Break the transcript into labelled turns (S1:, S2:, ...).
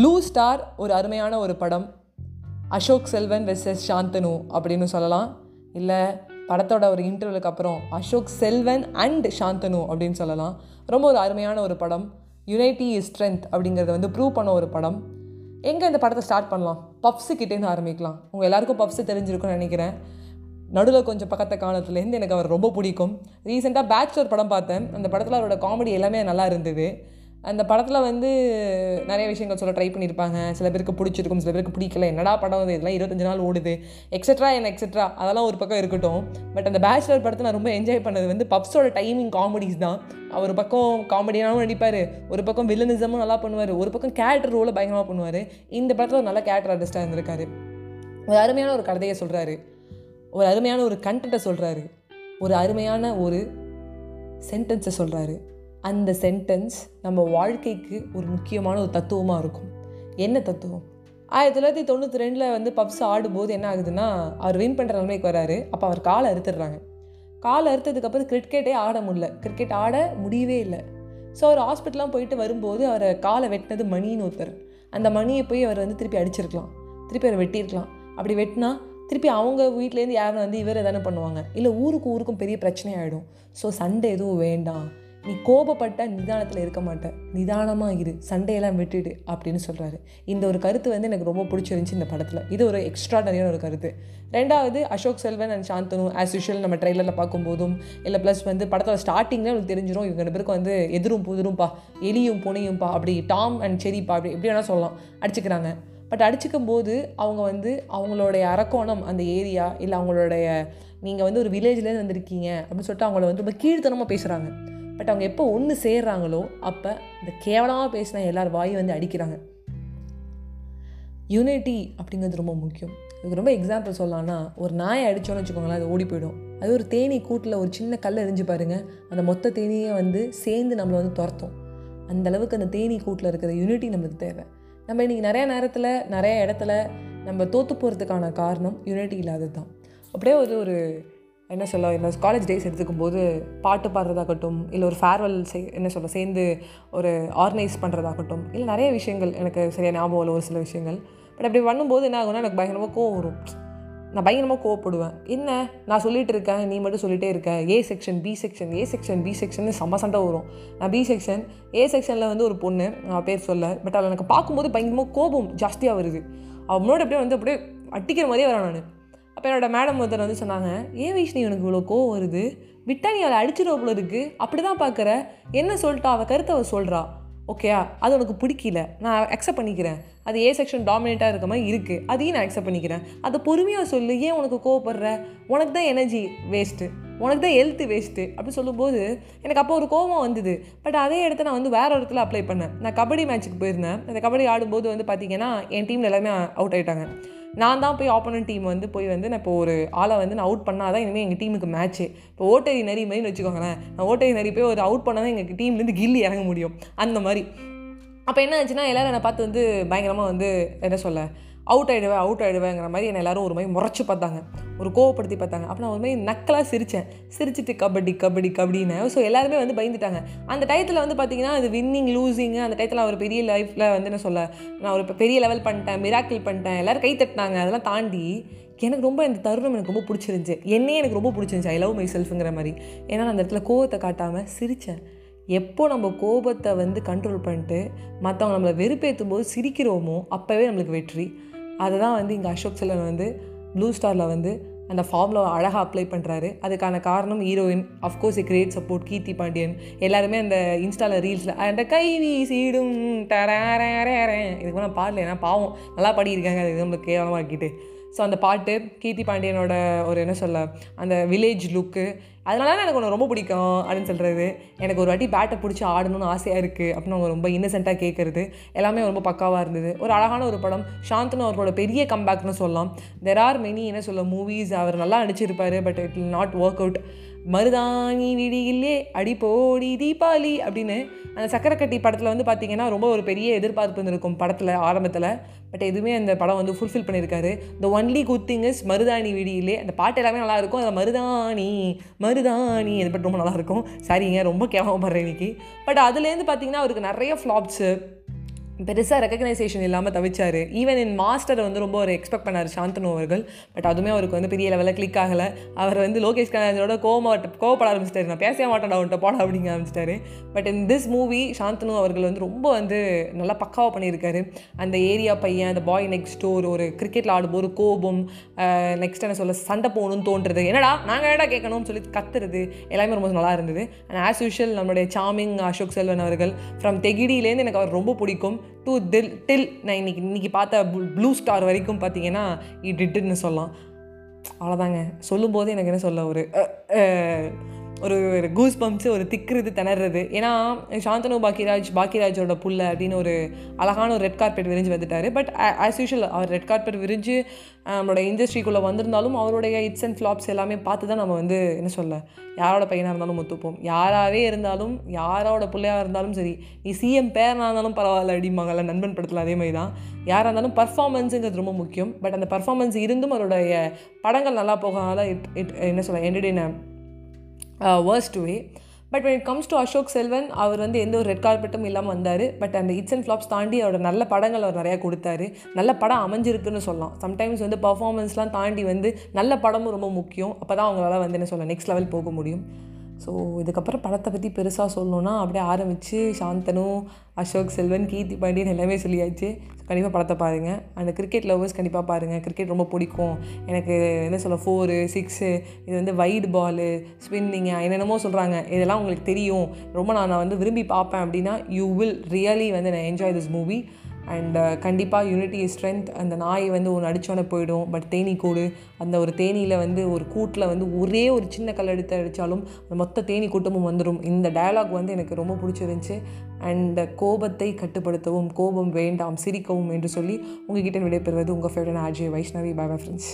S1: Blue star ஒரு அருமையான ஒரு படம். அசோக் செல்வன் வெர்சஸ் சாந்தனு அப்படின்னு சொல்லலாம். இல்லை படத்தோட ஒரு இன்டர்வலுக்கு அப்புறம் அசோக் செல்வன் அண்ட் சாந்தனு அப்படின்னு சொல்லலாம். ரொம்ப ஒரு அருமையான ஒரு படம். யுனைட்டி இஸ் ஸ்ட்ரென்த் அப்படிங்கிறத வந்து ப்ரூவ் பண்ண ஒரு படம். எங்கே இந்த படத்தை ஸ்டார்ட் பண்ணலாம்? பப்ஸு கிட்டேருந்து ஆரம்பிக்கலாம். உங்கள் எல்லாருக்கும் பப்ஸு தெரிஞ்சிருக்கும்னு நினைக்கிறேன். நடுவில் கொஞ்சம் பக்கத்த காலத்துலேருந்து எனக்கு அவர் ரொம்ப பிடிக்கும். ரீசெண்டாக பேச்சுலர் படம் பார்த்தேன். அந்த படத்தில் அவரோட காமெடி எல்லாமே நல்லா இருந்தது. அந்த படத்தில் வந்து நிறைய விஷயங்கள் சொல்ல ட்ரை பண்ணியிருப்பாங்க சில பேருக்கு பிடிச்சிருக்கும் சில பேருக்கு பிடிக்கல. என்னடா படம் இது? இதெல்லாம் இருபத்தஞ்சு நாள் ஓடுது. எக்ஸட்ரா என்ன எக்ஸட்ரா அதெல்லாம் ஒரு பக்கம் இருக்கட்டும். பட் அந்த பேச்சுலர் படத்தை நான் ரொம்ப என்ஜாய் பண்ணது வந்து பப்ஸோட டைமிங் காமெடிஸ் தான். அவர் பக்கம் காமெடியாகவும் நடிப்பார். ஒரு பக்கம் வில்லனிசமும் நல்லா பண்ணுவார். ஒரு பக்கம் கேரக்டர் ரோலை பயங்கரமாக பண்ணுவார். இந்த படத்தில் ஒரு நல்ல கேரக்டர் ஆர்டிஸ்டாக இருந்திருக்காரு. ஒரு அருமையான ஒரு கதையை சொல்கிறாரு ஒரு அருமையான ஒரு கண்டென்ட்டை சொல்கிறாரு ஒரு அருமையான ஒரு சென்டென்ஸை சொல்கிறாரு அந்த சென்டென்ஸ் நம்ம வாழ்க்கைக்கு ஒரு முக்கியமான ஒரு தத்துவமாக இருக்கும். என்ன தத்துவம்? ஆயிரத்தி தொள்ளாயிரத்தி தொண்ணூற்றி ரெண்டில் வந்து பப்ஸ் ஆடும்போது என்ன ஆகுதுன்னா அவர் வின் பண்ணுற நிலைமைக்கு வராரு. அப்போ அவர் காலை அறுத்துடுறாங்க. காலை அறுத்ததுக்கப்புறம் கிரிக்கெட்டே ஆட முடியல. கிரிக்கெட் ஆட முடியவே இல்லை. ஸோ அவர் ஹாஸ்பிட்டலாம் போயிட்டு வரும்போது அவரை காலை வெட்டினது மணின்னு ஒருத்தர். அந்த மணியை போய் அவர் வந்து திருப்பி அடிச்சிருக்கலாம். திருப்பி அவரை வெட்டியிருக்கலாம். அப்படி வெட்டினா திருப்பி அவங்க வீட்டிலேருந்து யாரும் வந்து இவர் தானே பண்ணுவாங்க. இல்லை ஊருக்கு ஊருக்கும் பெரிய பிரச்சனை ஆகிடும் ஸோ சண்டை எதுவும் வேண்டாம். நீ கோபப்பட்ட நிதானத்தில் இருக்க மாட்டேன் நிதானமாக இரு. சண்டையெல்லாம் விட்டுடு அப்படின்னு சொல்கிறாரு இந்த ஒரு கருத்து வந்து எனக்கு ரொம்ப பிடிச்சிருந்துச்சி இந்த படத்தில். இது ஒரு எக்ஸ்ட்ராடரியான ஒரு கருத்து. ரெண்டாவது Ashok Selvan and Shanthanu as usual நம்ம ட்ரெய்லரில் பார்க்கும்போதும் இல்லை ப்ளஸ் வந்து படத்தோட ஸ்டார்டிங்கில் உங்களுக்கு தெரிஞ்சிடும் இவங்க ரெண்டு பேருக்கு வந்து எதிரும் புதிரும்பா எலியும் புனையும்பா அப்படி டாம் அண்ட் செரிப்பா அப்படி எப்படி வேணால் சொல்லலாம். அடிச்சுக்கிறாங்க. பட் அடிச்சுக்கும் போது அவங்க வந்து அவங்களுடைய அரக்கோணம் அந்த ஏரியா இல்லை அவங்களுடைய நீங்கள் வந்து ஒரு வில்லேஜ்லேருந்து வந்திருக்கீங்க அப்படின்னு சொல்லிட்டு அவங்கள வந்து ரொம்ப கீழ்த்தனமாக பேசுகிறாங்க பட் அவங்க எப்போ ஒன்று சேர்றாங்களோ அப்போ இந்த கேவலமாக பேசினா எல்லார் வாயும் வந்து அடிக்கிறாங்க. யூனிட்டி அப்படிங்கிறது ரொம்ப முக்கியம். இதுக்கு ரொம்ப எக்ஸாம்பிள் சொல்லலாம்னா ஒரு நாயை அடித்தோன்னு வச்சுக்கோங்களேன் அது ஓடி போயிடும். அது ஒரு தேனி கூட்டில் ஒரு சின்ன கல் எரிஞ்சு பாருங்கள் அந்த மொத்த தேனியை வந்து சேர்ந்து நம்மளை வந்து துரத்தும். அந்த அளவுக்கு அந்த தேனி கூட்டில் இருக்கிற யூனிட்டி நம்மளுக்கு தேவை. நம்ம இன்றைக்கி நிறையா நேரத்தில் நிறைய இடத்துல நம்ம தோற்று போகிறதுக்கான காரணம் யூனிட்டி இல்லாதது தான் அப்படியே ஒரு ஒரு என்ன சொல்ல என்ன காலேஜ் டேஸ் எடுத்துக்கும் போது பாட்டு பாடுறதாகட்டும் இல்லை ஒரு ஃபேர்வெல் செய் என்ன சொல்ல சேர்ந்து ஒரு ஆர்கனைஸ் பண்ணுறதாகட்டும் இல்லை நிறைய விஷயங்கள் எனக்கு சரியாக ஞாபகம் இல்லை ஒரு சில விஷயங்கள். பட் அப்படி பண்ணும்போது என்ன ஆகும்னா எனக்கு பயங்கரமாக கோவம் வரும். நான் பயங்கரமாக கோவப்படுவேன். என்ன? நான் சொல்லிட்டு இருக்கேன் நீ மட்டும் சொல்லிகிட்டே இருக்க. A section B section A section B section செம்ம சண்டை வரும். நான் பி செக்ஷன் ஏ செக்ஷனில் வந்து ஒரு பொண்ணு நான் பேர் சொல்ல பட் அவள் எனக்கு பார்க்கும்போது பயங்கரமாக கோபம் ஜாஸ்தியாக வருது. அவள் முன்னாடி அப்படியே வந்து அப்படியே அட்டிக்கிற மாதிரியே வரேன் நான். அப்போ என்னோடய மேடம் ஒருத்தர் வந்து சொன்னாங்க ஏன் வைஷ்ணி உனக்கு இவ்வளோ கோவம் வருது? விட்டா நீ அவளை அடிச்சிருவ இருக்கு. அப்படி தான் பார்க்குற என்ன சொல்லிட்டா அவள் கருத்தை அவள் சொல்கிறா ஓகேயா அது உனக்கு பிடிக்கல. நான் அக்செப்ட் பண்ணிக்கிறேன். அது ஏ செக்ஷன் டாமினேட்டாக இருக்க மாதிரி இருக்குது அதையும் நான் அக்செப்ட் பண்ணிக்கிறேன். அதை பொறுமையாக சொல்லு. ஏன் உனக்கு கோவப்படுற? உனக்கு தான் எனர்ஜி வேஸ்ட்டு உனக்கு தான் ஹெல்த்து வேஸ்ட்டு அப்படி சொல்லும்போது எனக்கு அப்போ ஒரு கோவம் வந்தது. பட் அதே இடத்த நான் வந்து வேறு இடத்துல அப்ளை பண்ணேன். நான் கபடி மேட்ச்சுக்கு போயிருந்தேன். அந்த கபடி ஆடும்போது வந்து பார்த்திங்கன்னா என் டீமில் எல்லாமே அவுட் ஆகிட்டாங்க நான் தான் போய் ஆப்போனன்ட் டீம் வந்து போய் வந்து நான் இப்போ ஒரு ஆளை வந்து நான் அவுட் பண்ணால் தான் இனிமேல் எங்கள் டீமுக்கு மேட்ச்சு இப்போ ஓட்டரி நரி மாதிரி வச்சுக்கோங்களேன். நான் ஓட்டரி நரி போய் ஒரு அவுட் பண்ணால் தான் எங்கள் டீம்லேருந்து கில்லி இறங்க முடியும். அந்த மாதிரி. அப்போ என்ன ஆச்சுன்னா எல்லோரும் என்னை பார்த்து வந்து பயங்கரமாக வந்து என்ன சொல்ல அவுட் ஆகிடுவேன் அவுட் ஆகிடுவேங்கிற மாதிரி என்னை எல்லாரும் ஒரு மாதிரி முறைச்சி பார்த்தாங்க. ஒரு கோவப்படுத்தி பார்த்தாங்க. அப்போ நான் ஒரு மாதிரி நக்கலாக சிரித்தேன் சிரிச்சிட்டு கபடி கபடி கபடின்னு. ஸோ எல்லாருமே வந்து பயந்துட்டாங்க. அந்த டயத்தில் வந்து பார்த்தீங்கன்னா அது வின்னிங் லூசிங்கு அந்த டயத்தில் ஒரு பெரிய லைஃப்பில் வந்து என்ன சொல்ல நான் ஒரு பெரிய லெவல் பண்ணிட்டேன் மிராக்கிள் பண்ணிட்டேன். எல்லோரும் கை தட்டினாங்க. அதெல்லாம் தாண்டி எனக்கு ரொம்ப இந்த தருணம் எனக்கு ரொம்ப பிடிச்சிருந்துச்சி. என்னையே எனக்கு ரொம்ப பிடிச்சிருந்துச்சி. ஐ லவ் மை செல்ஃபுங்கிற மாதிரி. ஏன்னா நான் அந்த இடத்துல கோவத்தை காட்டாமல் சிரித்தேன் எப்போ நம்ம கோபத்தை வந்து கண்ட்ரோல் பண்ணிட்டு மற்றவங்க நம்மளை வெறுப்பேற்றும் போது சிரிக்கிறோமோ அப்போவே நம்மளுக்கு வெற்றி. அதை தான் வந்து இங்கே அசோக் செல்வன் வந்து ப்ளூ ஸ்டாரில் வந்து அந்த ஃபார்மில் அழகாக அப்ளை பண்ணுறாரு அதுக்கான காரணம் heroine of course a great support Keerthi Pandian. எல்லாருமே அந்த இன்ஸ்டாவில் ரீல்ஸில் அந்த கை வீசிடும் தரேன் இதுக்கு நான் பாடல ஏன்னா பாவம். நல்லா பாடியிருக்காங்க. அது நம்மளுக்கு கேவலமாக ஸோ அந்த பாட்டு கீர்த்தி பாண்டியனோட ஒரு என்ன சொல்ல அந்த வில்லேஜ் லுக்கு அதனால எனக்கு ஒன்று ரொம்ப பிடிக்கும் அப்படின்னு சொல்கிறது எனக்கு ஒரு வாட்டி பேட்டை பிடிச்சி ஆடணும்னு ஆசையாக இருக்குது அப்படின்னு அவங்க ரொம்ப இன்னசென்ட்டாக கேட்குறது எல்லாமே ரொம்ப பக்காவாக இருந்தது. ஒரு அழகான ஒரு படம். சாந்தனு அவர்களோட பெரிய கம்பேக்னு சொல்லலாம். தெர் ஆர் மெனி என்ன சொல்ல மூவிஸ் அவர் நல்லா நடிச்சிருப்பார் but it will not work out மருதாணி விடியிலே அடிப்போடி தீபாவளி அப்படின்னு அந்த சக்கரக்கட்டி படத்தில் வந்து பார்த்தீங்கன்னா ரொம்ப ஒரு பெரிய எதிர்பார்ப்பு இருந்திருக்கும் படத்தில் ஆரம்பத்தில். பட் எதுவுமே அந்த படம் வந்து ஃபுல்ஃபில் பண்ணியிருக்காரு. The only good thing is மருதாணி விடியிலே அந்த பாட்டு எல்லாமே நல்லாயிருக்கும் அதில் அந்த மருதாணி மருதாணி அது பட் ரொம்ப நல்லாயிருக்கும் சரிங்க ரொம்ப கேவலப்படுறேன் இன்னைக்கு. பட் அதுலேருந்து பார்த்தீங்கன்னா அவருக்கு நிறைய ஃப்ளாப்ஸு பெருசாக ரெக்கக்னைசேஷன் இல்லாமல் தவிச்சார். ஈவன் என் மாஸ்டர் வந்து ரொம்ப ஒரு எக்ஸ்பெக்ட் பண்ணார் சாந்தனு அவர்கள். பட் அதுவுமே அவருக்கு வந்து பெரிய லெவலில் கிளிக் ஆகலை. அவர் வந்து லோகேஷ் கனாஜோட கோவமாட்ட கோவப்பட ஆரம்பிச்சிட்டாரு. நான் பேசவே மாட்டேன் அவன்கிட்ட போட அப்படிங்க ஆரம்பிச்சிட்டாரு. But in this movie Shanthanu அவர்கள் வந்து ரொம்ப வந்து நல்லா பக்காவாக பண்ணியிருக்காரு. அந்த ஏரியா பையன் அந்த பாய் நெக்ஸ்ட் டோர் ஒரு கிரிக்கெட்டில் ஆடும்போது கோபம் நெக்ஸ்ட் என்ன சொல்ல சண்டை போகணும்னு தோன்றுறது. என்னடா நாங்கள் என்னடா கேட்கணும்னு சொல்லி கத்துறது. எல்லாமே ரொம்ப நல்லா இருந்தது. அண்ட் ஆஸ் யூஷுவல் நம்மளுடைய சாமிங் அசோக் செல்வன் அவர்கள் ஃப்ரம் தெகிடியிலேருந்து எனக்கு அவர் ரொம்ப பிடிக்கும். டு தில் டில் நான் இன்னைக்கு இன்னைக்கு பார்த்த ப்ளூ ஸ்டார் வரைக்கும் பார்த்தீங்கன்னா இ டிட்டுன்னு சொல்லலாம். அவ்வளோதாங்க சொல்லும்போது எனக்கு என்ன சொல்ல ஒரு ஒரு ஒரு கூஸ் பம்ப்ஸு ஒரு திக்கிறது திணறது. ஏன்னா சாந்தனு பாக்கியராஜ் பாக்கியராஜோட புள்ள அப்படின்னு ஒரு அழகான ஒரு ரெட் கார்பெட் விரிஞ்சு வந்துட்டார். பட் ஆஸ் யூஷுவல் அவர் ரெட் கார்பெட் விரிஞ்சு நம்மளோட இண்டஸ்ட்ரிக்குள்ளே வந்திருந்தாலும் அவருடைய இட்ஸ் அண்ட் ஃப்ளாப்ஸ் எல்லாமே பார்த்து தான் நம்ம வந்து என்ன சொல்ல யாரோட பையனாக இருந்தாலும் ஒத்துப்போம். யாராகவே இருந்தாலும் யாரோட பிள்ளையாக இருந்தாலும் சரி நீ சிஎம் பேரனாக இருந்தாலும் பரவாயில்ல அடிமாங்கல்ல நண்பன் படத்தில் அதே மாதிரி தான். யாராக இருந்தாலும் பர்ஃபார்மன்ஸுங்கிறது ரொம்ப முக்கியம். பட் அந்த பர்ஃபார்மன்ஸ் இருந்தும் அவருடைய படங்கள் நல்லா போகாத இட் இட் என்ன சொல்ல entertain worst way but when it comes to Ashok Selvan அவர் வந்து எந்த ஒரு ரெட் கார்பெட்டும் இல்லாமல் வந்தார். பட் அந்த இட்ஸ் அண்ட் ஃப்ளாப்ஸ் தாண்டி அவரோட நல்ல படங்கள் அவர் நிறையா கொடுத்தாரு. நல்ல படம் அமைஞ்சிருக்குன்னு சொல்லலாம். சம்டைம்ஸ் வந்து பர்ஃபார்மன்ஸ்லாம் தாண்டி வந்து நல்ல படமும் ரொம்ப முக்கியம். அப்போ தான் அவங்களால வந்து என்ன சொல்லலாம் நெக்ஸ்ட் லெவல் போக முடியும். ஸோ இதுக்கப்புறம் படத்தை பற்றி பெருசாக சொல்லணுன்னா அப்படியே ஆரம்பித்து சாந்தனு அசோக் செல்வன் கீர்த்தி பாண்டியன் எல்லாமே சொல்லியாச்சு. கண்டிப்பாக படத்தை பாருங்கள் அந்த கிரிக்கெட் லவ்வர்ஸ் கண்டிப்பாக பாருங்கள் கிரிக்கெட் ரொம்ப பிடிக்கும். எனக்கு என்ன சொல்ல ஃபோரு சிக்ஸு இது வந்து வைடு பாலு ஸ்பின்னிங்கு என்னென்னமோ சொல்கிறாங்க இதெல்லாம் உங்களுக்கு தெரியும். ரொம்ப நான் நான் வந்து விரும்பி பார்ப்பேன் அப்படின்னா யூ வில் ரியலி வந்து நான் என்ஜாய் திஸ் மூவி அண்ட் கண்டிப்பாக யூனிட்டி ஸ்ட்ரென்த் அந்த நாய் வந்து ஒன்று அடித்தோன்னே போயிடும். பட் தேனி கூடு. அந்த ஒரு தேனியில் வந்து ஒரு கூட்டில் வந்து ஒரே ஒரு சின்ன கல் எடுத்து அடித்தாலும் மொத்த தேனி கூட்டமும் வந்துடும் இந்த டயலாக் வந்து எனக்கு ரொம்ப பிடிச்சிருந்துச்சு. அண்ட் uh, கோபத்தை கட்டுப்படுத்தவும் கோபம் வேண்டாம் சிரிக்கவும் என்று சொல்லி உங்ககிட்ட விடைபெறுவது உங்கள் favourite RJ Vaishnavi Baba friends